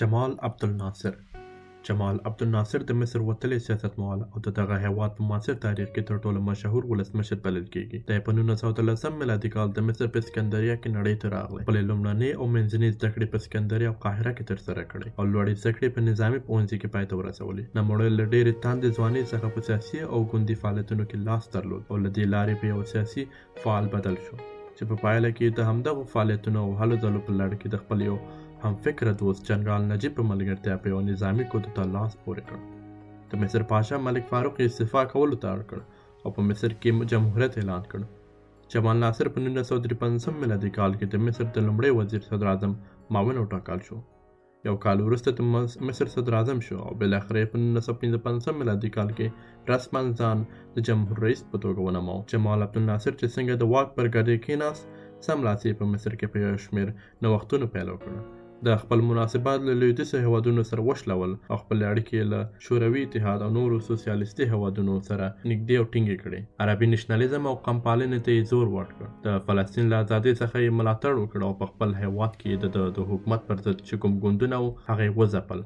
جمال عبدالناصر جمال عبدالناصر د مصر وتلی سیاستموال او د دغه هیواد په معاصر تاریخ کې تر ټولو مشهور ولسمشر بلل کېږي دی په نولس سوه اتلسم میلادي کال د مصر په اسکندریه کې نړۍ ته راغلی خپلې لومړنۍ او منځنۍ زده کړې په اسکندریه او قاهره کې ترسره کړې او لوړې زده کړې په نظامي پوهنځي کې پای ته ورسولې نوموړی له ډېرې تاندې ځوانۍ څخه په سیاسي او ګوندي فعالیتونو کې لاس درلود او له دې لارې په یوه سیاسي فعال بدل شو چې په پایله کې د همدغو فعالیتونو او هلو ځلو په لړ کې د خپل یو همفکره دوست جنرال نجیب په ملګرتیا په یو نظامي کودتا لاس پورې کړ د مصر پاشا ملک فاروق یې استعفا کولو ته اړ کړ او په مصر کې جمهوریت اعلان کړ جمال ناصر په 1953 میلادي کال کې د مصر د لومړي وزیر صدر اعظم معاون وټاکل شو یو کال وروسته د مصر صدراعظم شو او بالاخره یې په نولس سوه پنځه پنځم میلادي کال کې رسما ځان د جمهور رئیس په توګه ونماو جمال عبدالناصر چې څنګه د واک پر ګدې کېناست سملاسي په مصر کې په یو شمېر نوښتونو پیل وکړ د خپل مناسبات له لویدیځو هېوادونو سره وشلول او خپلې اړیکې له شوروي اتحاد او نورو سوسیالیستي هېوادونو سره نږدې او ټینګې کړې، عربي نشنلیزم او قوم پالنې ته یې زور ورکړ، د فلسطین له ازادۍ څخه یې ملاتړ وکړ او په خپل هېواد کې یې د ده د حکومت پر ضد چې کوم ګوندونه وو هغه یې وځپل،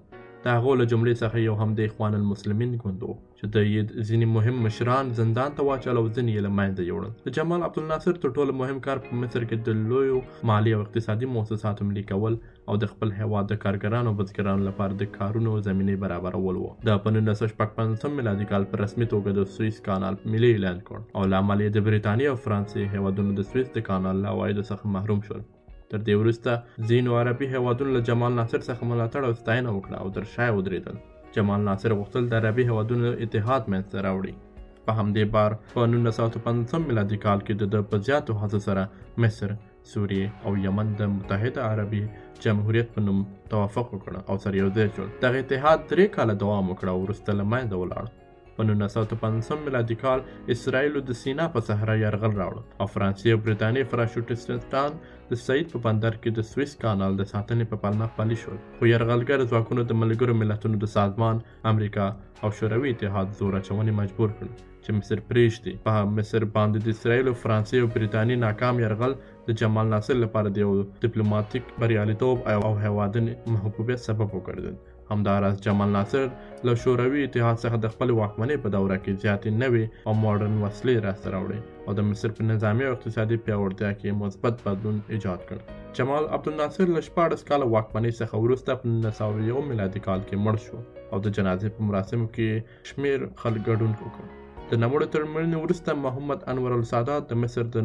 د هغو له جملې څخه یو هم د اخوان المسلمین ګوند و چې د یې ځینې مهم مشران زندان ته واچول او ځینې یې له منځه یوړل. د جمال عبدالناصر تر ټولو مهم کار په مصر کې د لویو مالي او اقتصادي موسساتو ملي کول او د خپل هیواد د کارګرانو بزګرانو لپاره د کارونو زمینه برابرول وو د په 1955 میلادي کال په رسمي توګه د سویس کانال ملي اعلان کړ او لامل یې د بریتانیا او فرانسې هیوادونو د سویس د کانال له عوایدو څخه محروم شول تر دې وروسته ځینو عربي هیوادونو له جمال ناصر څخه ملاتړ او ستاینه وکړه او تر شا ودرېدل جمال ناصر غوښتل د عربي هیوادونو اتحاد منځته راوړي په همدې بار په 1915 میلادي کال کې د ده په زیاتو هڅو سره مصر سوریې او یمن د متحده عربي جمهوریت په نوم توافق وکړ او سره یو ځای شول دغه اتحاد درې کاله دوام وکړ او وروسته له منځه ولاړ په 1950 میلادي کال اسرایلو د سینا په صحرا یرغل راوړ او فرانسې او برېټانیې فراشوټیستان د سعید په بندر کې د سویس کانال د ساتنې په پلمه پلي شول خو یرغلګر ځواکونو د ملګرو ملتونو د سازمان امریکا او شوروي اتحاد زور اچونې مجبور کړ چې مصر پرېږدي په مصر باندې د اسرایل او فرانسې او بریتانیې ناکام یرغل د جمال ناصر لپاره د یو ډیپلوماټیک بریالیتوب او هیوادنې محبوبیت سبب وګرځید همداراز جمال ناصر له شوروي اتحاد څخه د خپل واکمنۍ په دوره کې زیاتې نوې او ماډرن وسلې راسته راوړې او د مصر په نظامي او اقتصادي پیاوړتیا کې مثبت بدلون ایجاد کړ جمال عبدالناصر له شپاړس کاله واکمنۍ څخه وروسته په نولس سوه یو میلادي کال کې مړ شو او د جنازې په مراسمو کې شمیر خلک ګډون وکړ د نوموړي تر مړینې وروسته محمد انور السادات د مصر د